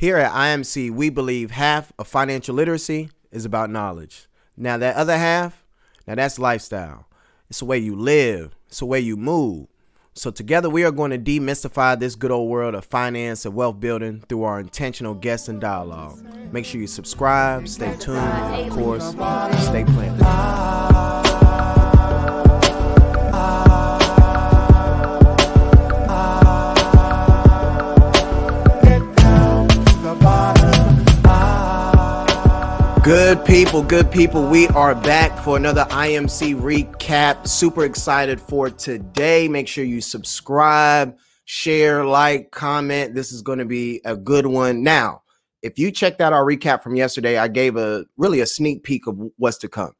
Here at IMC, we believe half of financial literacy is about knowledge. Now, that other half, now that's lifestyle. It's the way you live, it's the way you move. So, together, we are going to demystify this good old world of finance and wealth building through our intentional guests and dialogue. Make sure you subscribe, stay tuned, and of course, stay planted. Good people, good people. We are back for another IMC recap. Super excited for today. Make sure you subscribe, share, like, comment. This is going to be a good one. Now, if you checked out our recap from yesterday, I gave a really a sneak peek of what's to come.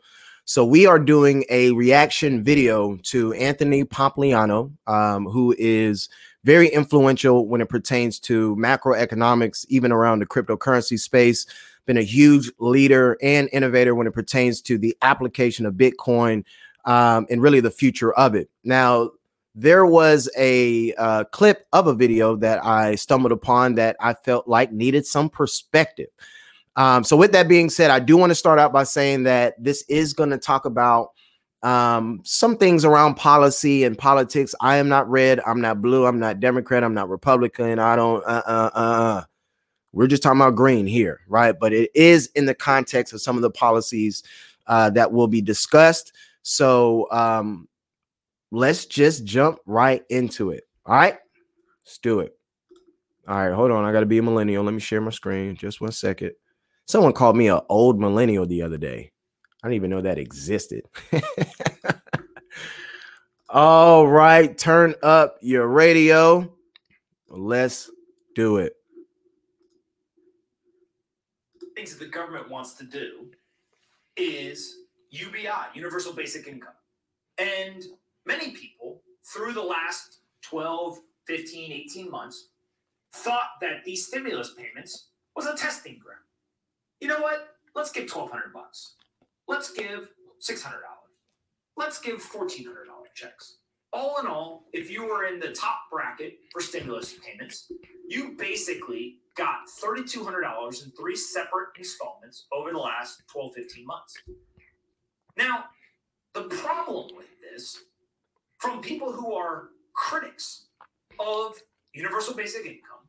So we are doing a reaction video to Anthony Pompliano, um, who is very influential when it pertains to macroeconomics, even around the cryptocurrency space been a huge leader and innovator when it pertains to the application of Bitcoin um, and really the future of it. Now, there was a uh, clip of a video that I stumbled upon that I felt like needed some perspective. Um, so, with that being said, I do want to start out by saying that this is going to talk about um, some things around policy and politics. I am not red. I'm not blue. I'm not Democrat. I'm not Republican. I don't. Uh, uh, uh. We're just talking about green here, right? But it is in the context of some of the policies uh, that will be discussed. So um, let's just jump right into it. All right, let's do it. All right, hold on. I got to be a millennial. Let me share my screen. Just one second. Someone called me an old millennial the other day. I didn't even know that existed. All right, turn up your radio. Let's do it. Things that the government wants to do is UBI, Universal Basic Income. And many people through the last 12, 15, 18 months thought that these stimulus payments was a testing ground. You know what? Let's give 1200 bucks. Let's give $600. Let's give $1400 checks. All in all, if you were in the top bracket for stimulus payments, you basically got $3,200 in three separate installments over the last 12, 15 months. Now, the problem with this, from people who are critics of universal basic income,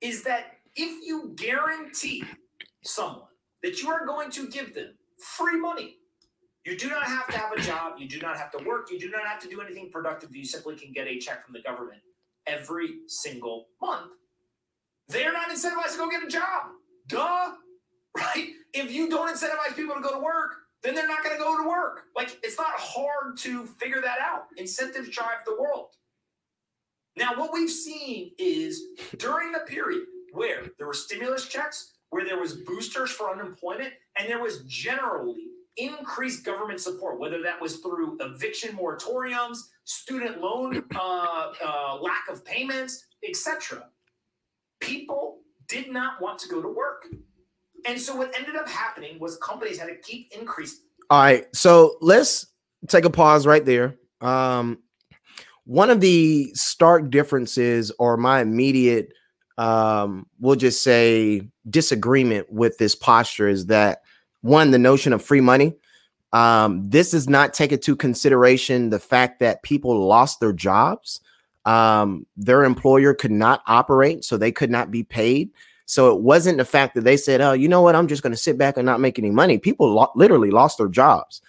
is that if you guarantee someone that you are going to give them free money, you do not have to have a job, you do not have to work, you do not have to do anything productive, you simply can get a check from the government every single month they're not incentivized to go get a job. Duh. Right? If you don't incentivize people to go to work, then they're not going to go to work. Like, it's not hard to figure that out. Incentives drive the world. Now, what we've seen is during the period where there were stimulus checks, where there was boosters for unemployment, and there was generally increased government support, whether that was through eviction moratoriums, student loan uh, uh, lack of payments, etc people did not want to go to work. And so what ended up happening was companies had to keep increasing. All right. So let's take a pause right there. Um, one of the stark differences, or my immediate, um, we'll just say, disagreement with this posture is that one, the notion of free money. Um, this does not take into consideration the fact that people lost their jobs um, their employer could not operate, so they could not be paid. So it wasn't the fact that they said, "Oh, you know what? I'm just going to sit back and not make any money." People lo- literally lost their jobs.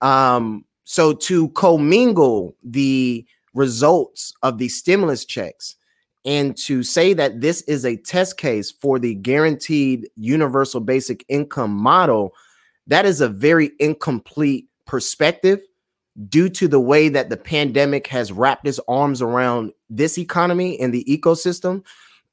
Um, so to commingle the results of the stimulus checks and to say that this is a test case for the guaranteed universal basic income model, that is a very incomplete perspective due to the way that the pandemic has wrapped its arms around this economy and the ecosystem.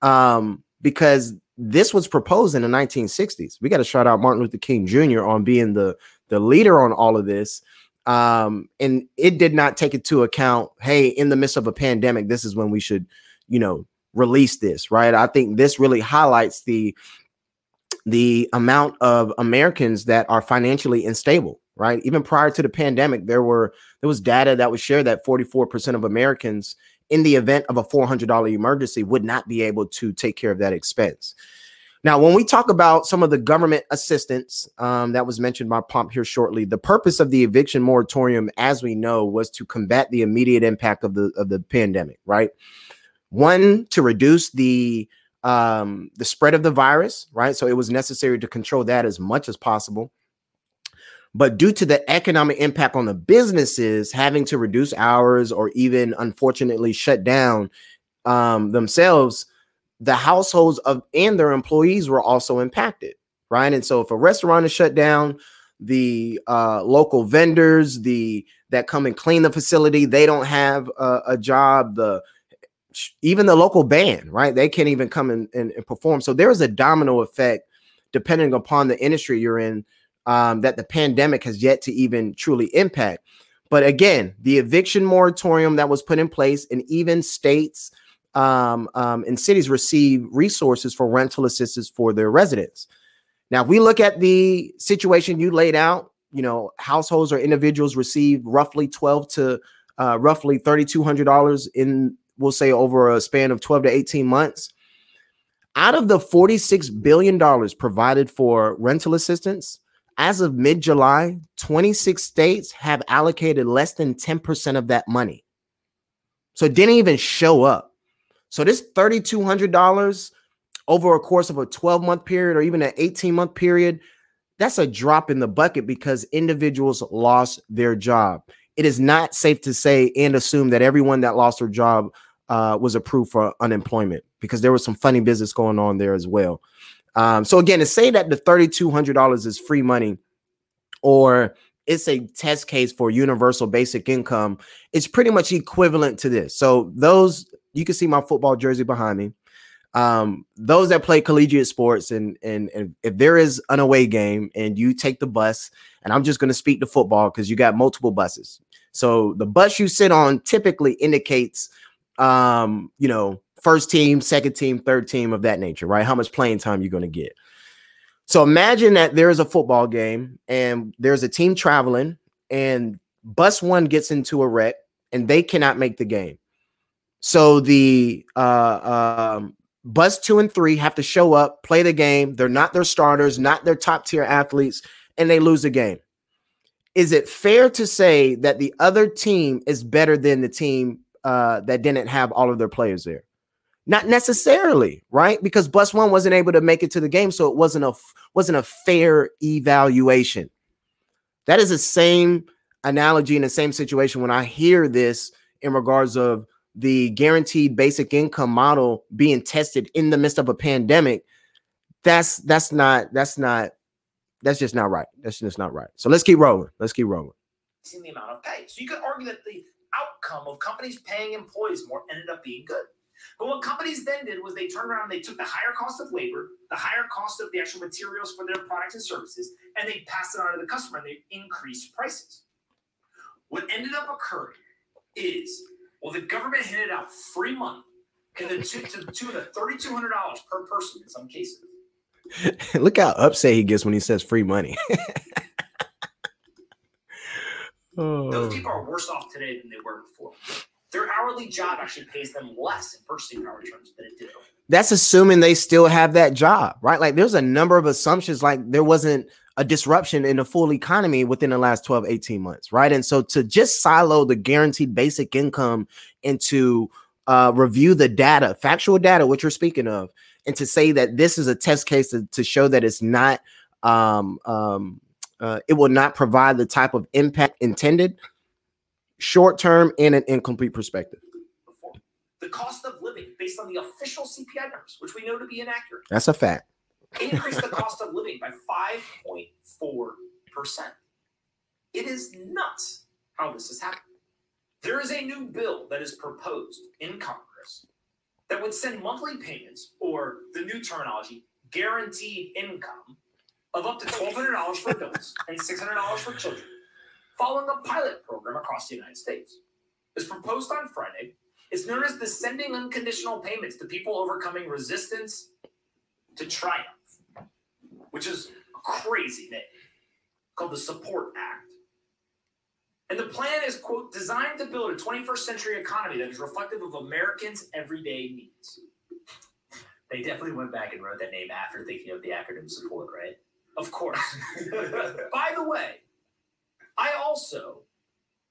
Um, because this was proposed in the 1960s. We got to shout out Martin Luther King Jr. on being the the leader on all of this. Um, and it did not take into account, hey, in the midst of a pandemic, this is when we should, you know, release this, right? I think this really highlights the the amount of Americans that are financially unstable right? Even prior to the pandemic, there were there was data that was shared that 44% of Americans in the event of a $400 emergency would not be able to take care of that expense. Now, when we talk about some of the government assistance um, that was mentioned by Pomp here shortly, the purpose of the eviction moratorium, as we know, was to combat the immediate impact of the of the pandemic. Right, one to reduce the um, the spread of the virus. Right, so it was necessary to control that as much as possible. But due to the economic impact on the businesses having to reduce hours or even unfortunately shut down um, themselves, the households of and their employees were also impacted, right? And so if a restaurant is shut down, the uh, local vendors, the that come and clean the facility, they don't have a, a job. The even the local band, right? They can't even come and, and, and perform. So there is a domino effect depending upon the industry you're in um, that the pandemic has yet to even truly impact. But again, the eviction moratorium that was put in place, and even states um, um, and cities receive resources for rental assistance for their residents. Now, if we look at the situation you laid out, you know, households or individuals receive roughly 12 to uh, roughly $3,200 in, we'll say, over a span of 12 to 18 months. Out of the $46 billion provided for rental assistance, as of mid July, 26 states have allocated less than 10% of that money. So it didn't even show up. So this $3,200 over a course of a 12 month period or even an 18 month period, that's a drop in the bucket because individuals lost their job. It is not safe to say and assume that everyone that lost their job uh, was approved for unemployment because there was some funny business going on there as well. Um, so again, to say that the $3,200 is free money or it's a test case for universal basic income, it's pretty much equivalent to this. So those you can see my football jersey behind me. Um, those that play collegiate sports and, and and if there is an away game and you take the bus, and I'm just going to speak to football because you got multiple buses. So the bus you sit on typically indicates, um, you know, first team, second team, third team of that nature, right? How much playing time you're going to get. So imagine that there is a football game and there's a team traveling, and bus one gets into a wreck and they cannot make the game. So the uh, um, bus two and three have to show up, play the game. They're not their starters, not their top tier athletes, and they lose the game. Is it fair to say that the other team is better than the team uh, that didn't have all of their players there? Not necessarily, right? Because bus one wasn't able to make it to the game, so it wasn't a wasn't a fair evaluation. That is the same analogy in the same situation when I hear this in regards of the guaranteed basic income model being tested in the midst of a pandemic. That's that's not that's not that's just not right. That's just not right. So let's keep rolling. Let's keep rolling. In the amount of pay. So you could argue that the outcome of companies paying employees more ended up being good but what companies then did was they turned around and they took the higher cost of labor the higher cost of the actual materials for their products and services and they passed it on to the customer and they increased prices what ended up occurring is well, the government handed out free money and then to, to, to the $3,200 per person in some cases. Look how upset he gets when he says free money. oh. Those people are worse off today than they were before. Their hourly job actually pays them less in purchasing power terms than it did. That's assuming they still have that job, right? Like there's a number of assumptions, like there wasn't a disruption in the full economy within the last 12, 18 months, right? And so to just silo the guaranteed basic income and to uh, review the data, factual data, which you're speaking of, and to say that this is a test case to, to show that it's not, um, um, uh, it will not provide the type of impact intended, short term and an incomplete perspective. The cost of living based on the official CPI numbers, which we know to be inaccurate. That's a fact increased the cost of living by 5.4%. It is nuts how this has happened. There is a new bill that is proposed in Congress that would send monthly payments, or the new terminology, guaranteed income, of up to $1,200 for adults and $600 for children, following a pilot program across the United States. As proposed on Friday, it's known as the Sending Unconditional Payments to People Overcoming Resistance to Triumph which is a crazy name, called the Support Act. And the plan is, quote, designed to build a 21st century economy that is reflective of Americans' everyday needs. They definitely went back and wrote that name after thinking of the acronym support, right? Of course. By the way, I also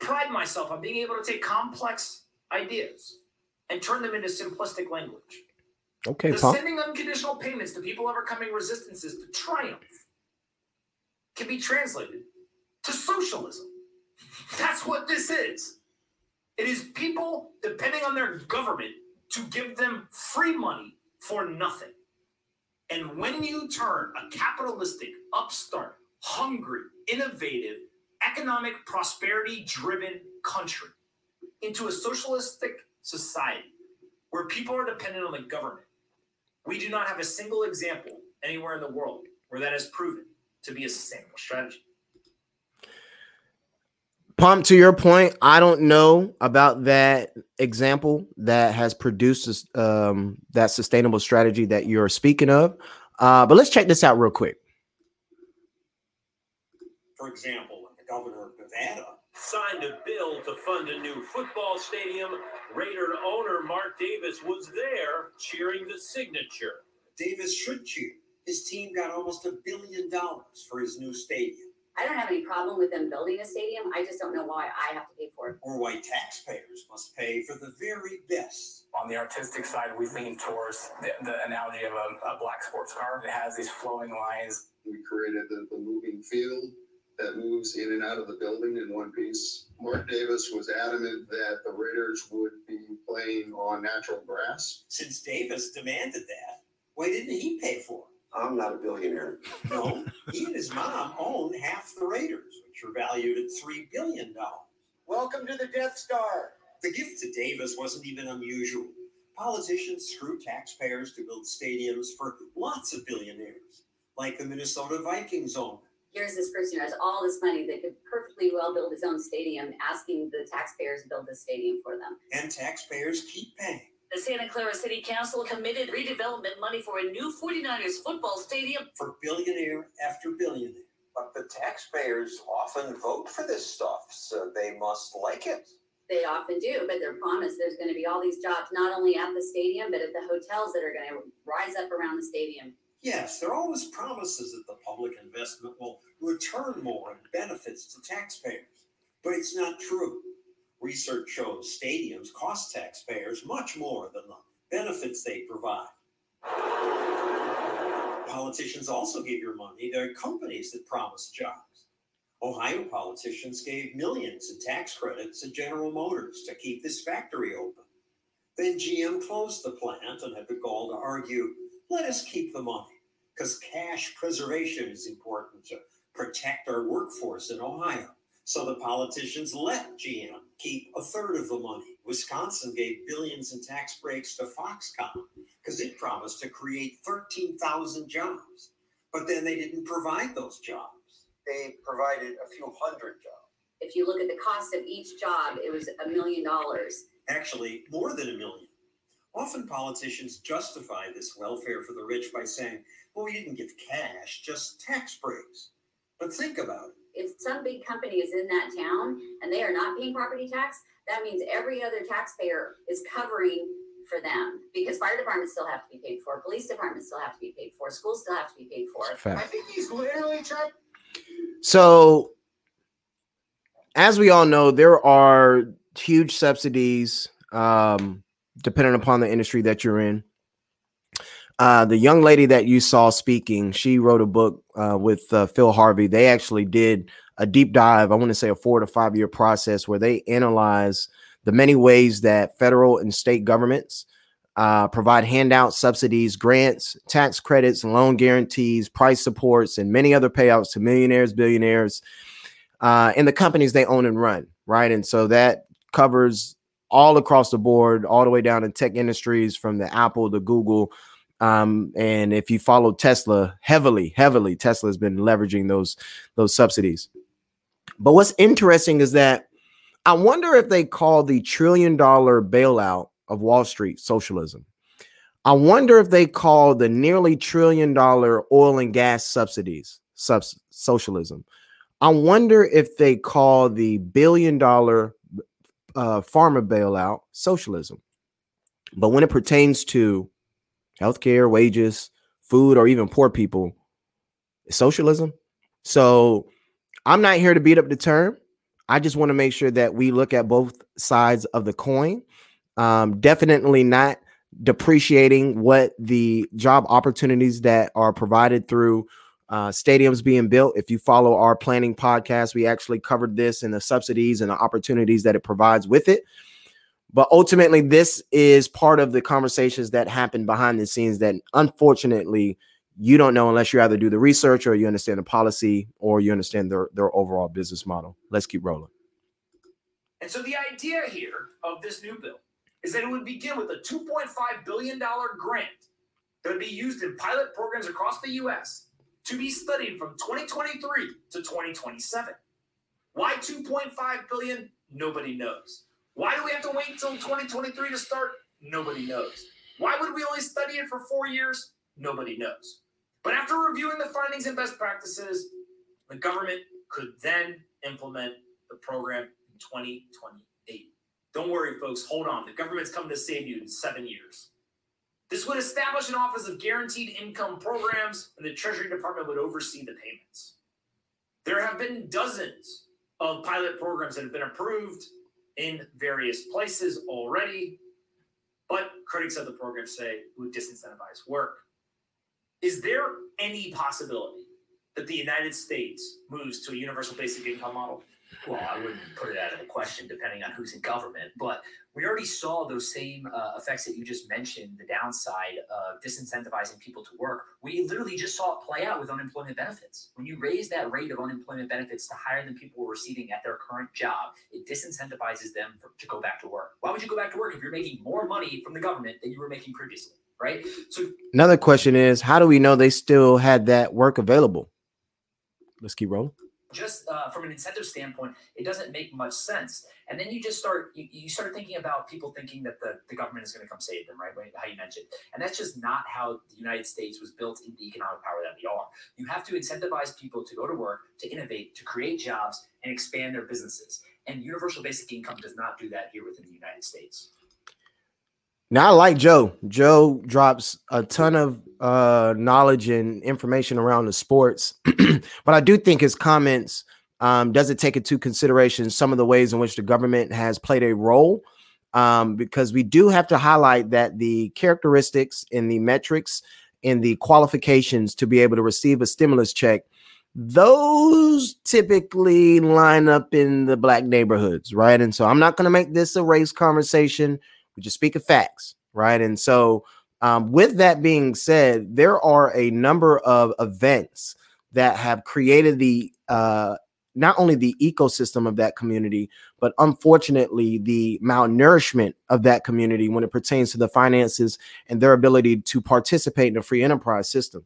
pride myself on being able to take complex ideas and turn them into simplistic language. Okay, the Paul. sending unconditional payments to people overcoming resistances to triumph can be translated to socialism. That's what this is. It is people depending on their government to give them free money for nothing. And when you turn a capitalistic, upstart, hungry, innovative, economic prosperity driven country into a socialistic society where people are dependent on the government, we do not have a single example anywhere in the world where that has proven to be a sustainable strategy. Pomp, to your point, I don't know about that example that has produced um, that sustainable strategy that you're speaking of. Uh, but let's check this out real quick. For example, the governor of Nevada signed a bill to fund a new football stadium. Raider owner Mark Davis was there cheering the signature. Davis should cheer. His team got almost a billion dollars for his new stadium. I don't have any problem with them building a stadium. I just don't know why I have to pay for it. Or why taxpayers must pay for the very best. On the artistic side, we lean towards the, the analogy of a, a, black sports car. It has these flowing lines. We created the, the moving field that moves in and out of the building in one piece. Mark Davis was adamant that the Raiders would be playing on natural grass. Since Davis demanded that, why didn't he pay for it? I'm not a billionaire. No, he and his mom own half the Raiders, which are valued at $3 billion. Welcome to the Death Star. The gift to Davis wasn't even unusual. Politicians screw taxpayers to build stadiums for lots of billionaires, like the Minnesota Vikings owner. Here's this person who has all this money that could perfectly well build his own stadium, asking the taxpayers to build the stadium for them. And taxpayers keep paying. The Santa Clara City Council committed redevelopment money for a new 49ers football stadium for billionaire after billionaire. But the taxpayers often vote for this stuff, so they must like it. They often do, but they're promised there's going to be all these jobs, not only at the stadium, but at the hotels that are going to rise up around the stadium. Yes, there are always promises that the public investment will return more and benefits to taxpayers, but it's not true. Research shows stadiums cost taxpayers much more than the benefits they provide. Politicians also give your money to companies that promise jobs. Ohio politicians gave millions in tax credits to General Motors to keep this factory open. Then GM closed the plant and had the gall to argue let us keep the money because cash preservation is important to protect our workforce in Ohio. So the politicians let GM keep a third of the money. Wisconsin gave billions in tax breaks to Foxconn because it promised to create 13,000 jobs. But then they didn't provide those jobs. They provided a few hundred jobs. If you look at the cost of each job, it was a million dollars. Actually, more than a million. Often politicians justify this welfare for the rich by saying, well, we didn't give cash, just tax breaks. But think about it if some big company is in that town and they are not paying property tax, that means every other taxpayer is covering for them because fire departments still have to be paid for, police departments still have to be paid for, schools still have to be paid for. I think he's literally trying. So, as we all know, there are huge subsidies um, depending upon the industry that you're in. Uh, the young lady that you saw speaking, she wrote a book uh, with uh, Phil Harvey. They actually did a deep dive, I want to say a four to five year process where they analyze the many ways that federal and state governments uh, provide handouts, subsidies, grants, tax credits, loan guarantees, price supports, and many other payouts to millionaires, billionaires, uh, and the companies they own and run, right? And so that covers all across the board, all the way down in tech industries from the Apple, the Google, um, and if you follow Tesla heavily, heavily, Tesla has been leveraging those those subsidies. But what's interesting is that I wonder if they call the trillion dollar bailout of Wall Street socialism. I wonder if they call the nearly trillion dollar oil and gas subsidies subs- socialism. I wonder if they call the billion dollar uh, pharma bailout socialism. But when it pertains to healthcare, wages, food, or even poor people is socialism. So I'm not here to beat up the term. I just want to make sure that we look at both sides of the coin. Um, definitely not depreciating what the job opportunities that are provided through uh, stadiums being built. If you follow our planning podcast, we actually covered this and the subsidies and the opportunities that it provides with it. But ultimately, this is part of the conversations that happen behind the scenes that unfortunately you don't know unless you either do the research or you understand the policy or you understand their, their overall business model. Let's keep rolling. And so the idea here of this new bill is that it would begin with a $2.5 billion grant that would be used in pilot programs across the US to be studied from 2023 to 2027. Why 2.5 billion? Nobody knows. Why do we have to wait until 2023 to start? Nobody knows. Why would we only study it for four years? Nobody knows. But after reviewing the findings and best practices, the government could then implement the program in 2028. Don't worry, folks. Hold on. The government's coming to save you in seven years. This would establish an Office of Guaranteed Income Programs, and the Treasury Department would oversee the payments. There have been dozens of pilot programs that have been approved in various places already, but critics of the program say would disincentivize work. Is there any possibility that the United States moves to a universal basic income model? Well, I wouldn't put it out of the question depending on who's in government, but we already saw those same uh, effects that you just mentioned the downside of disincentivizing people to work. We literally just saw it play out with unemployment benefits. When you raise that rate of unemployment benefits to higher than people were receiving at their current job, it disincentivizes them for, to go back to work. Why would you go back to work if you're making more money from the government than you were making previously? Right. So, another question is how do we know they still had that work available? Let's keep rolling just uh, from an incentive standpoint, it doesn't make much sense. And then you just start you, you start thinking about people thinking that the, the government is going to come save them, right? How you mentioned, and that's just not how the United States was built in the economic power that we are. You have to incentivize people to go to work, to innovate, to create jobs, and expand their businesses. And universal basic income does not do that here within the United States. Now I like Joe. Joe drops a ton of uh, knowledge and information around the sports, but I do think his comments um, does it take into consideration some of the ways in which the government has played a role. Um, because we do have to highlight that the characteristics and the metrics and the qualifications to be able to receive a stimulus check, those typically line up in the black neighborhoods, right? And so I'm not going to make this a race conversation. We just speak of facts, right? And so, um, with that being said, there are a number of events that have created the uh, not only the ecosystem of that community, but unfortunately the malnourishment of that community when it pertains to the finances and their ability to participate in a free enterprise system.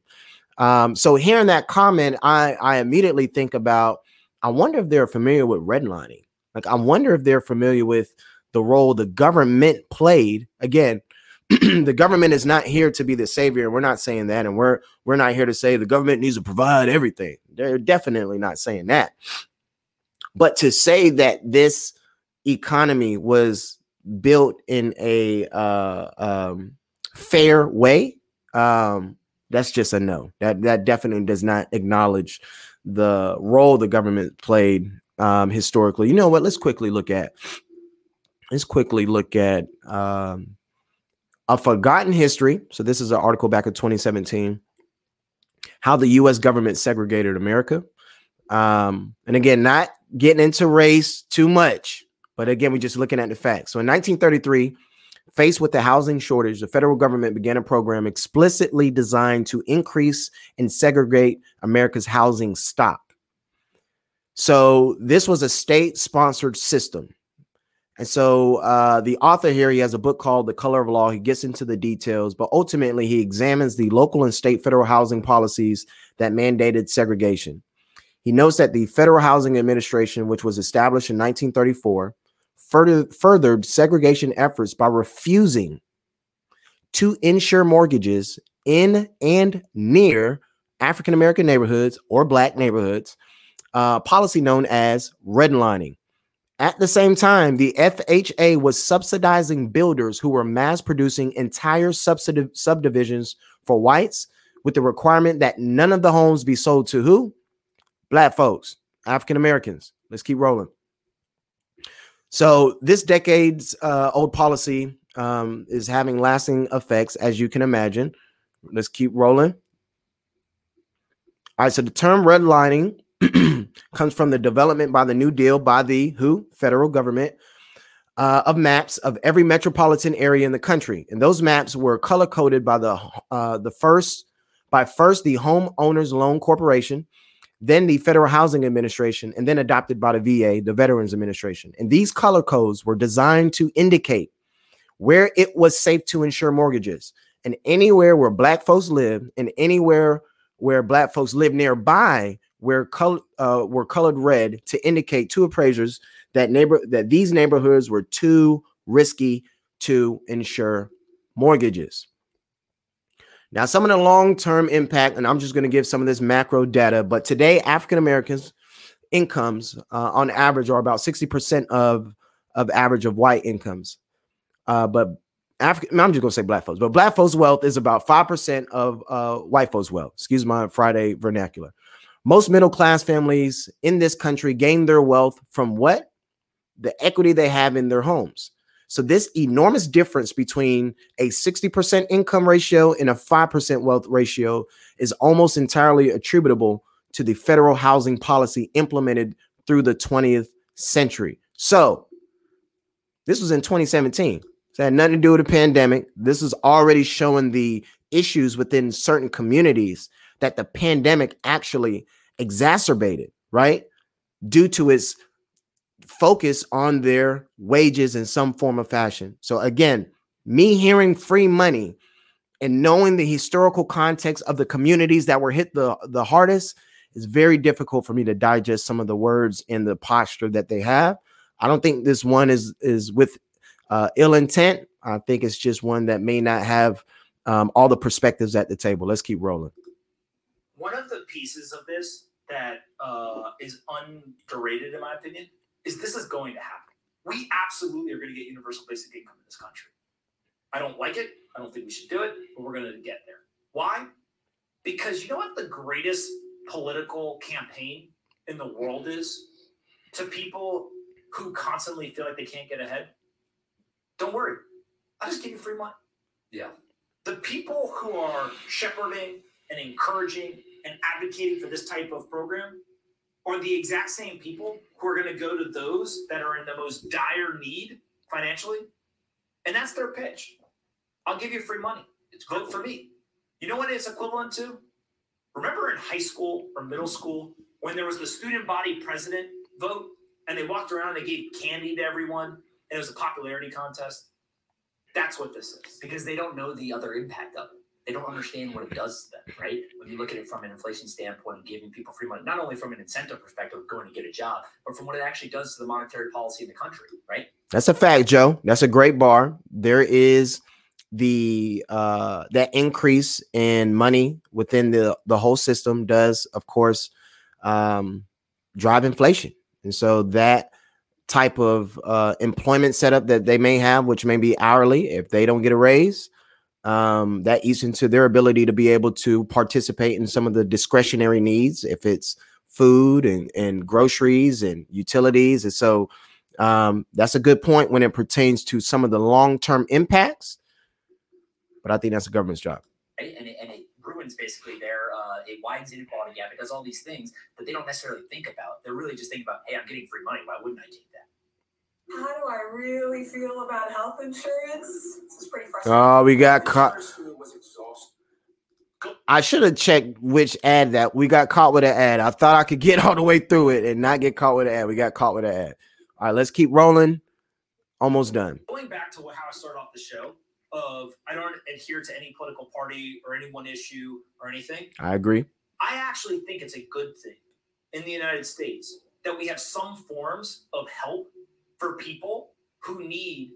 Um, so hearing that comment, I, I immediately think about I wonder if they're familiar with redlining. Like I wonder if they're familiar with the role the government played. Again, the government is not here to be the savior. We're not saying that, and we're we're not here to say the government needs to provide everything. They're definitely not saying that. But to say that this economy was built in a uh, um, fair way, um, that's just a no. That that definitely does not acknowledge the role the government played um, historically. You know what? Let's quickly look at let's quickly look at um, a forgotten history. So this is an article back in 2017. How the U.S. government segregated America. Um, and again, not getting into race too much, but again, we're just looking at the facts. So in 1933, faced with the housing shortage, the federal government began a program explicitly designed to increase and segregate America's housing stock. So this was a state-sponsored system and so uh, the author here, he has a book called The Color of Law. He gets into the details, but ultimately he examines the local and state federal housing policies that mandated segregation. He notes that the Federal Housing Administration, which was established in 1934, further, furthered segregation efforts by refusing to insure mortgages in and near African American neighborhoods or Black neighborhoods, uh, policy known as redlining At the same time, the FHA was subsidizing builders who were mass producing entire subsidi- subdivisions for whites with the requirement that none of the homes be sold to who? Black folks, African Americans. Let's keep rolling. So, this decade's uh, old policy um, is having lasting effects, as you can imagine. Let's keep rolling. All right, so the term redlining comes from the development by the New Deal by the who? Federal government uh, of maps of every metropolitan area in the country, and those maps were color coded by the uh, the first by first the Homeowners Loan Corporation, then the Federal Housing Administration, and then adopted by the VA, the Veterans Administration. And these color codes were designed to indicate where it was safe to insure mortgages, and anywhere where Black folks live, and anywhere where Black folks live nearby were color uh, were colored red to indicate to appraisers that neighbor that these neighborhoods were too risky to insure mortgages. Now, some of the long-term impact, and I'm just going to give some of this macro data, but today African Americans' incomes uh, on average are about 60% of of average of white incomes. Uh, but African, I'm just gonna say black folks, but black folks' wealth is about five percent of uh, white folks' wealth. Excuse my Friday vernacular. Most middle class families in this country gain their wealth from what? The equity they have in their homes. So, this enormous difference between a 60% income ratio and a 5% wealth ratio is almost entirely attributable to the federal housing policy implemented through the 20th century. So, this was in 2017. So it had nothing to do with the pandemic. This is already showing the issues within certain communities that the pandemic actually exacerbated, right? Due to its focus on their wages in some form of fashion. So, again, me hearing free money and knowing the historical context of the communities that were hit the, the hardest is very difficult for me to digest some of the words in the posture that they have. I don't think this one is is with uh, ill intent. I think it's just one that may not have um, all the perspectives at the table. Let's keep rolling one of the pieces of this that uh, is underrated, in my opinion, is this is going to happen. We absolutely are going to get universal basic income in this country. I don't like it. I don't think we should do it, but we're going to get there. Why? Because you know what the greatest political campaign in the world is to people who constantly feel like they can't get ahead? Don't worry. I'll just give you free money. Yeah. The people who are shepherding and encouraging and advocating for this type of program are the exact same people who are going to go to those that are in the most dire need financially. And that's their pitch. I'll give you free money. It's good for me. You know what it's equivalent to? Remember in high school or middle school when there was the student body president vote and they walked around and they gave candy to everyone and it was a popularity contest? That's what this is. Because they don't know the other impact of it they don't understand what it does to them, right? When you look at it from an inflation standpoint and giving people free money, not only from an incentive perspective of going to get a job, but from what it actually does to the monetary policy in the country, right? That's a fact, Joe. That's a great bar. There is the uh that increase in money within the the whole system does of course um drive inflation and so that type of uh employment setup that they may have which may be hourly if they don't get a raise um, that eats into their ability to be able to participate in some of the discretionary needs, if it's food and, and groceries and utilities. And so um, that's a good point when it pertains to some of the long term impacts. But I think that's the government's job. Right? And, it, and it ruins basically their, uh, it widens inequality gap. It does all these things that they don't necessarily think about. They're really just thinking about, hey, I'm getting free money. Why wouldn't I take? How do I really feel about health insurance? This is pretty frustrating. Oh, we got caught. I should have checked which ad that we got caught with an ad. I thought I could get all the way through it and not get caught with an ad. We got caught with an ad. All right, let's keep rolling. Almost done. Going back to how I started off the show of I don't adhere to any political party or any one issue or anything. I agree. I actually think it's a good thing in the United States that we have some forms of help for people who need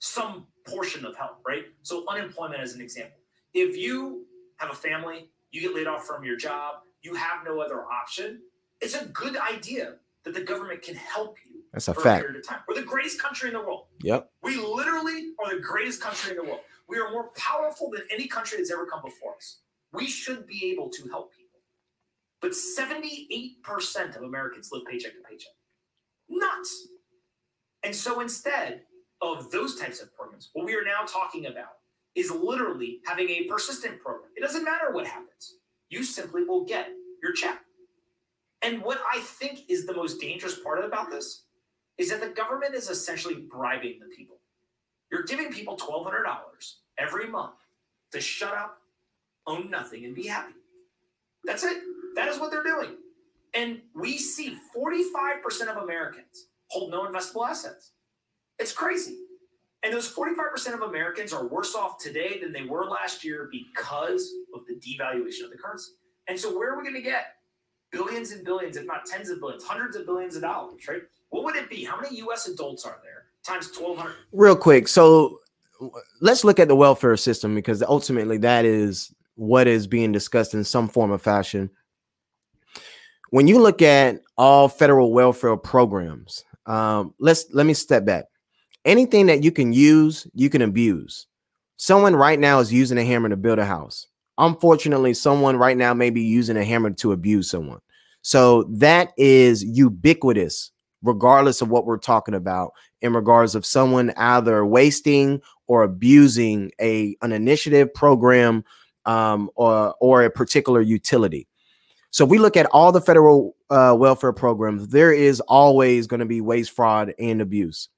some portion of help, right? So, unemployment as an example. If you have a family, you get laid off from your job, you have no other option, it's a good idea that the government can help you That's a for fact. a period of time. We're the greatest country in the world. Yep. We literally are the greatest country in the world. We are more powerful than any country that's ever come before us. We should be able to help people. But 78% of Americans live paycheck to paycheck. Nuts. And so instead of those types of programs, what we are now talking about is literally having a persistent program. It doesn't matter what happens, you simply will get your check. And what I think is the most dangerous part about this is that the government is essentially bribing the people. You're giving people $1,200 every month to shut up, own nothing, and be happy. That's it. That is what they're doing. And we see 45% of Americans hold no investable assets. It's crazy. And those 45% of Americans are worse off today than they were last year because of the devaluation of the currency. And so, where are we going to get billions and billions, if not tens of billions, hundreds of billions of dollars, right? What would it be? How many US adults are there times 1,200? Real quick. So let's look at the welfare system because ultimately that is what is being discussed in some form of fashion. When you look at all federal welfare programs, um, let's let me step back. Anything that you can use, you can abuse. Someone right now is using a hammer to build a house. Unfortunately, someone right now may be using a hammer to abuse someone. So that is ubiquitous, regardless of what we're talking about, in regards of someone either wasting or abusing a an initiative program um, or or a particular utility. So if we look at all the federal uh, welfare programs, there is always going to be waste, fraud, and abuse.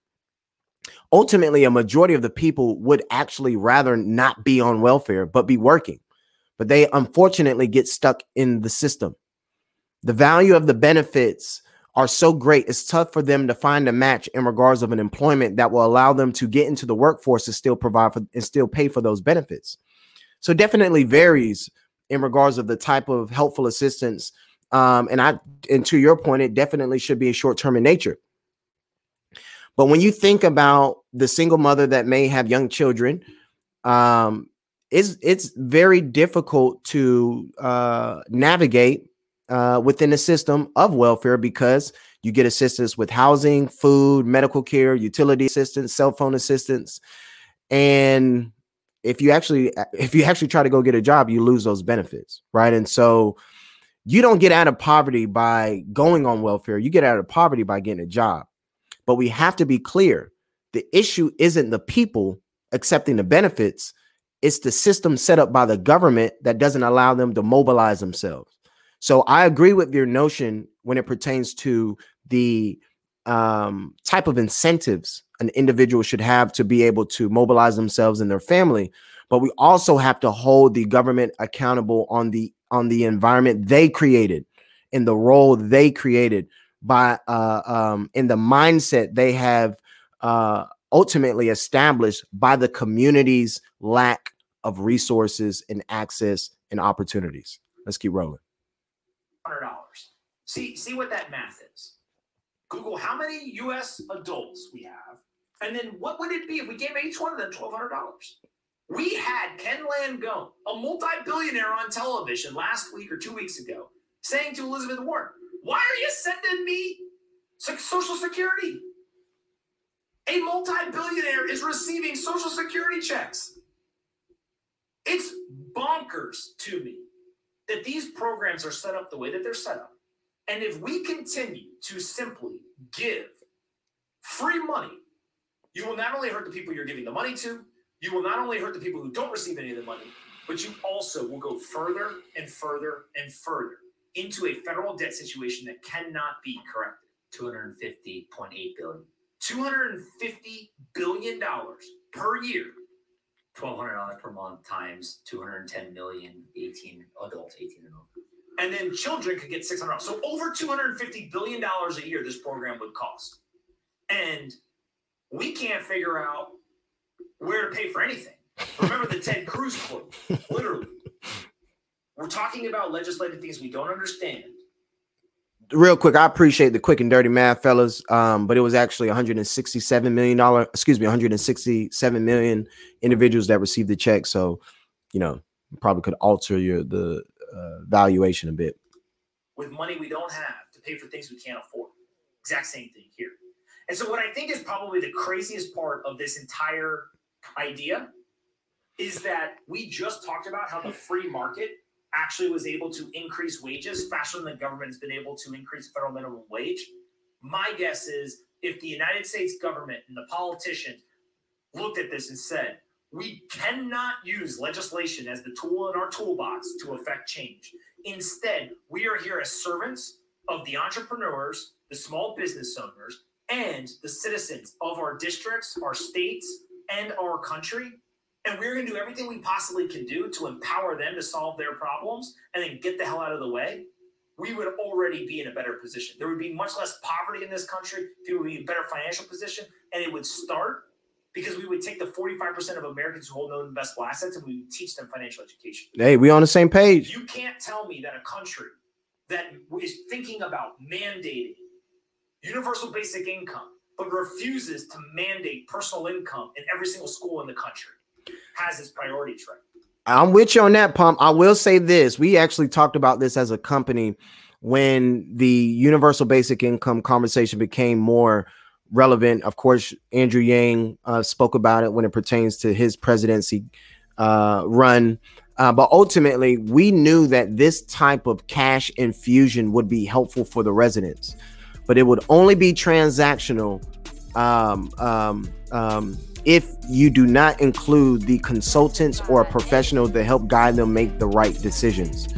Ultimately, a majority of the people would actually rather not be on welfare but be working, but they unfortunately get stuck in the system. The value of the benefits are so great, it's tough for them to find a match in regards of an employment that will allow them to get into the workforce and still provide for and still pay for those benefits. So definitely varies in regards of the type of helpful assistance. Um, and I and to your point, it definitely should be a short term in nature. But when you think about the single mother that may have young children, um, it's it's very difficult to uh, navigate uh, within the system of welfare because you get assistance with housing, food, medical care, utility assistance, cell phone assistance, and if you actually if you actually try to go get a job, you lose those benefits, right? And so you don't get out of poverty by going on welfare. You get out of poverty by getting a job. But we have to be clear: the issue isn't the people accepting the benefits; it's the system set up by the government that doesn't allow them to mobilize themselves. So I agree with your notion when it pertains to the um, type of incentives an individual should have to be able to mobilize themselves and their family. But we also have to hold the government accountable on the on the environment they created, in the role they created, by uh, um, in the mindset they have uh, ultimately established by the community's lack of resources and access and opportunities. Let's keep rolling. hundred dollars. See, see what that math is. Google how many U.S. adults we have, and then what would it be if we gave each one of them twelve hundred dollars? We had Ken Langone, a multi-billionaire, on television last week or two weeks ago, saying to Elizabeth Warren, "Why are you sending me Social Security? A multi-billionaire is receiving Social Security checks. It's bonkers to me that these programs are set up the way that they're set up. And if we continue to simply give free money, you will not only hurt the people you're giving the money to, you will not only hurt the people who don't receive any of the money, but you also will go further and further and further into a federal debt situation that cannot be corrected. 250.8 billion. $250 billion per year. $1,200 per month times 210 million 18 adults, 18 and over. And then children could get six hundred dollars. So over two hundred and fifty billion dollars a year, this program would cost, and we can't figure out where to pay for anything. Remember the Ted Cruz quote, literally. We're talking about legislative things we don't understand. real quick, I appreciate the quick and dirty math, fellas. Um, but it was actually 167 million dollar, excuse me, 167 million individuals that received the check. So, you know, probably could alter your the uh, valuation a bit. with money we don't have to pay for things we can't afford. Exact same thing here. And so, what I think is probably the craziest part of this entire idea is that we just talked about how the free market actually was able to increase wages faster than the government has been able to increase federal minimum wage. My guess is if the United States government and the politicians looked at this and said, we cannot use legislation as the tool in our toolbox to affect change. Instead, we are here as servants of the entrepreneurs, the small business owners, and the citizens of our districts, our states, and our country. And we're going to do everything we possibly can do to empower them to solve their problems and then get the hell out of the way. We would already be in a better position. There would be much less poverty in this country. People would be in a better financial position. And it would start because we would take the 45% of Americans who hold no investable assets and we would teach them financial education. Hey, we on the same page. You can't tell me that a country that is thinking about mandating universal basic income but refuses to mandate personal income in every single school in the country has its priorities right. I'm with you on that, Pomp. I will say this. We actually talked about this as a company when the universal basic income conversation became more relevant. Of course, Andrew Yang uh, spoke about it when it pertains to his presidency uh, run. Uh, but ultimately, we knew that this type of cash infusion would be helpful for the residents, but it would only be transactional um, um, um, if you do not include the consultants or a professional to help guide them make the right decisions.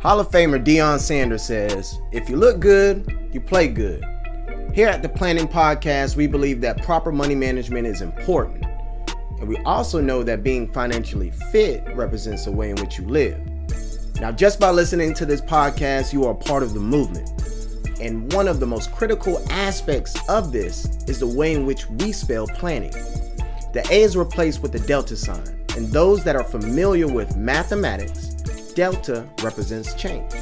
Hall of Famer Deion Sanders says, If you look good, you play good. Here at the Planning Podcast, we believe that proper money management is important. And we also know that being financially fit represents the way in which you live. Now, just by listening to this podcast, you are part of the movement. And one of the most critical aspects of this is the way in which we spell planning. The A is replaced with the delta sign. And those that are familiar with mathematics, delta represents change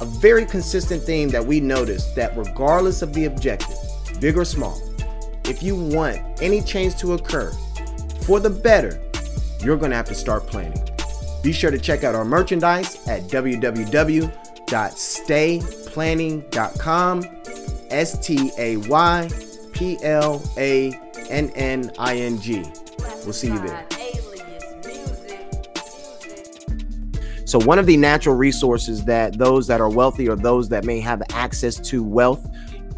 a very consistent theme that we noticed that regardless of the objective, big or small, if you want any change to occur for the better, you're going to have to start planning. Be sure to check out our merchandise at www.stayplanning.com. S T A Y P L A N N I N G. We'll see you there. So, one of the natural resources that those that are wealthy or those that may have access to wealth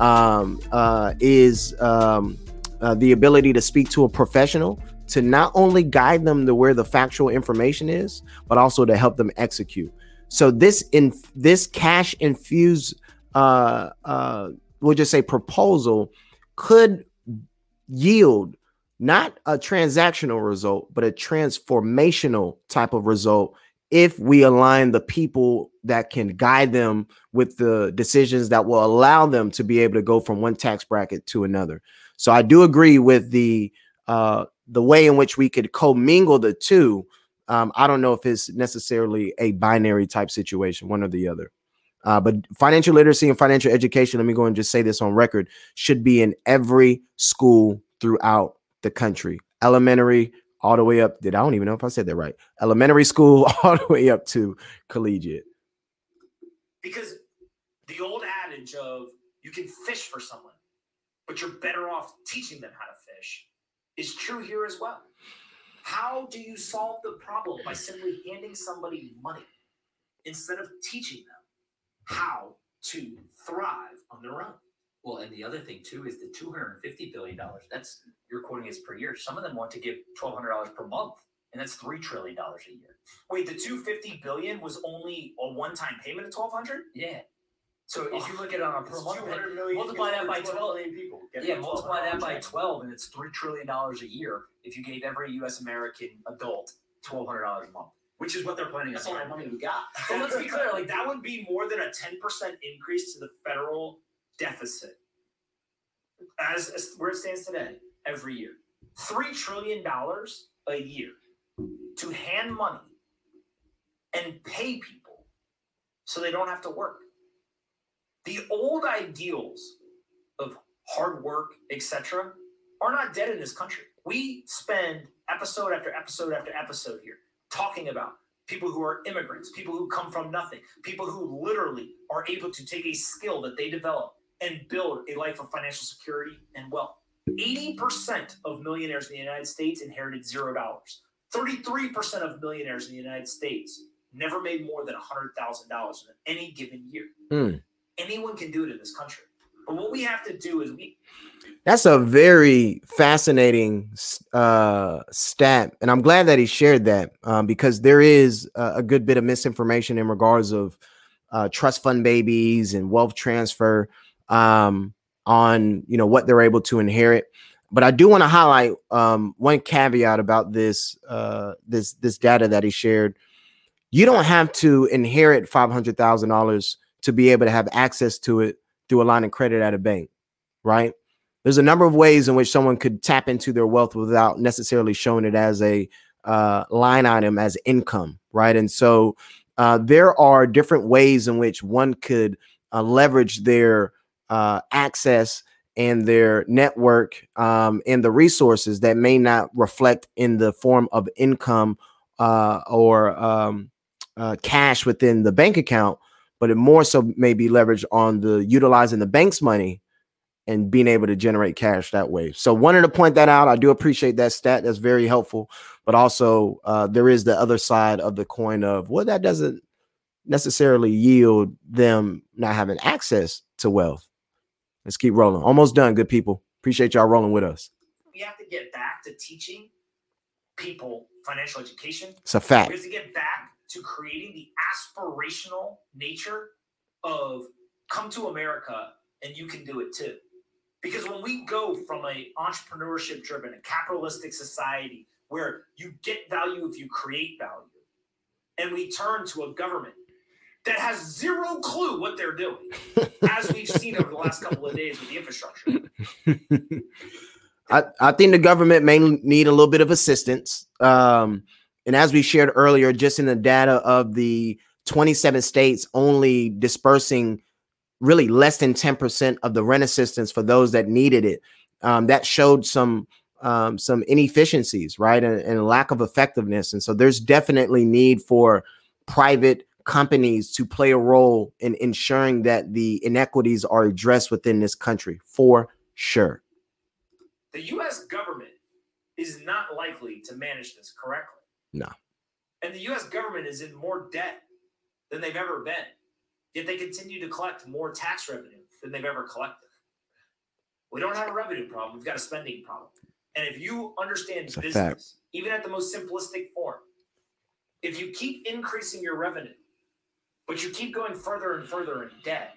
um, uh, is um, uh, the ability to speak to a professional to not only guide them to where the factual information is, but also to help them execute. So, this in this cash infused, uh, uh, we'll just say proposal could yield not a transactional result, but a transformational type of result if we align the people that can guide them with the decisions that will allow them to be able to go from one tax bracket to another. So I do agree with the uh, the way in which we could commingle the two. Um, I don't know if it's necessarily a binary type situation, one or the other. Uh, but financial literacy and financial education, let me go and just say this on record, should be in every school throughout the country elementary, all the way up. Did I don't even know if I said that right. Elementary school all the way up to collegiate. Because the old adage of you can fish for someone, but you're better off teaching them how to fish is true here as well. How do you solve the problem by simply handing somebody money instead of teaching them how to thrive on their own? Well, and the other thing too is the two hundred and fifty billion dollars. That's you're quoting is per year. Some of them want to give twelve hundred dollars per month, and that's three trillion dollars a year. Wait, the two fifty billion was only a one-time payment of twelve hundred? Yeah. So if you look at it on a per month, 200 million multiply that by 12 people. Yeah, multiply that by twelve, and it's three trillion dollars a year. If you gave every U.S. American adult twelve hundred dollars a month, which is what they're planning on. That's all the money we got. But let's be clear, like that would be more than a 10% increase to the federal deficit as, as where it stands today every year. Three trillion dollars a year to hand money and pay people so they don't have to work. The old ideals of hard work, etc., are not dead in this country. We spend episode after episode after episode here talking about people who are immigrants, people who come from nothing, people who literally are able to take a skill that they develop and build a life of financial security and wealth. 80% of millionaires in the United States inherited zero dollars. 33% of millionaires in the United States never made more than $100,000 in any given year. Hmm. Anyone can do it in this country. But what we have to do is we That's a very fascinating uh, stat, and I'm glad that he shared that um, because there is a, a good bit of misinformation in regards of uh, trust fund babies and wealth transfer um, on you know what they're able to inherit. But I do want to highlight um, one caveat about this uh, this this data that he shared. You don't have to inherit five hundred thousand dollars to be able to have access to it through a line of credit at a bank, right? There's a number of ways in which someone could tap into their wealth without necessarily showing it as a uh, line item as income, right? And so uh, there are different ways in which one could uh, leverage their uh, access and their network um, and the resources that may not reflect in the form of income uh, or um, uh, cash within the bank account, but it more so may be leveraged on the utilizing the bank's money and being able to generate cash that way. So wanted to point that out. I do appreciate that stat. That's very helpful. But also uh, there is the other side of the coin of well, that doesn't necessarily yield them not having access to wealth. Let's keep rolling. Almost done, good people. Appreciate y'all rolling with us. we have to get back to teaching people financial education. It's a fact. We have to get back to creating the aspirational nature of come to America and you can do it too. Because when we go from a entrepreneurship driven, a capitalistic society where you get value if you create value, and we turn to a government that has zero clue what they're doing, as we've seen over the last couple of days with the infrastructure. I, I think the government may need a little bit of assistance. Um, and as we shared earlier, just in the data of the 27 states only dispersing really less than 10% of the rent assistance for those that needed it, um, that showed some um, some inefficiencies, right, and, and lack of effectiveness. And so there's definitely need for private companies to play a role in ensuring that the inequities are addressed within this country for sure. The US government is not likely to manage this correctly. No. And the US government is in more debt than they've ever been. Yet they continue to collect more tax revenue than they've ever collected. We don't have a revenue problem, we've got a spending problem. And if you understand a business, even at the most simplistic form, if you keep increasing your revenue, but you keep going further and further in debt,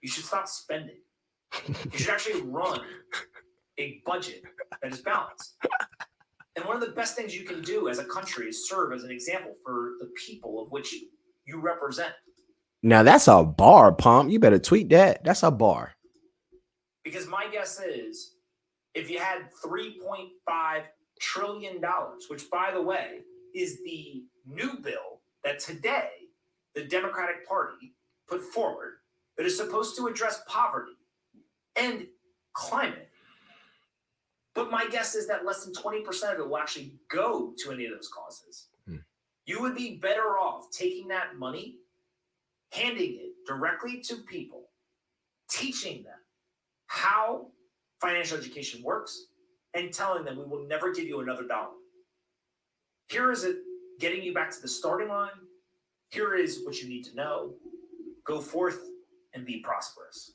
you should stop spending. You should actually run a budget that is balanced. And one of the best things you can do as a country is serve as an example for the people of which you represent. Now that's a bar, Pomp. You better tweet that. That's a bar. Because my guess is if you had $3.5 trillion, which by the way is the new bill that today the Democratic Party put forward that is supposed to address poverty and climate. But my guess is that less than 20% of it will actually go to any of those causes. Hmm. You would be better off taking that money, handing it directly to people, teaching them how financial education works, and telling them we will never give you another dollar. Here is it getting you back to the starting line. Here is what you need to know. Go forth and be prosperous.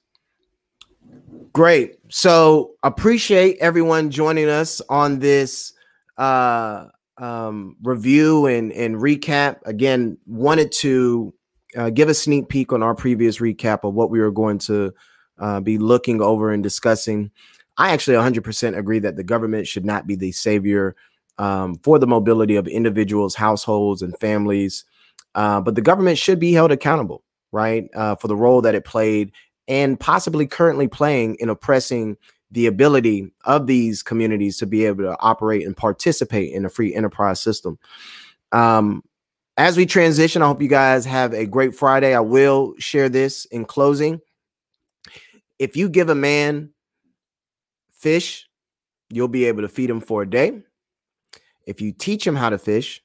Great. So appreciate everyone joining us on this uh um review and and recap. Again, wanted to uh, give a sneak peek on our previous recap of what we were going to uh, be looking over and discussing. I actually 100% agree that the government should not be the savior um, for the mobility of individuals, households, and families. Uh, but the government should be held accountable, right, uh, for the role that it played and possibly currently playing in oppressing the ability of these communities to be able to operate and participate in a free enterprise system. Um, as we transition, I hope you guys have a great Friday. I will share this in closing. If you give a man fish, you'll be able to feed him for a day. If you teach him how to fish,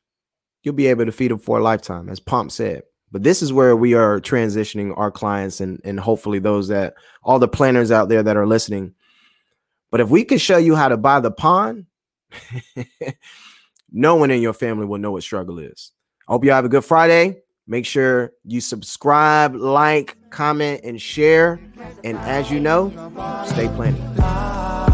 you'll be able to feed them for a lifetime, as Pomp said. But this is where we are transitioning our clients and and hopefully those that all the planners out there that are listening. But if we could show you how to buy the pond, no one in your family will know what struggle is. I hope you have a good Friday. Make sure you subscribe, like, comment, and share. And as you know, stay planning.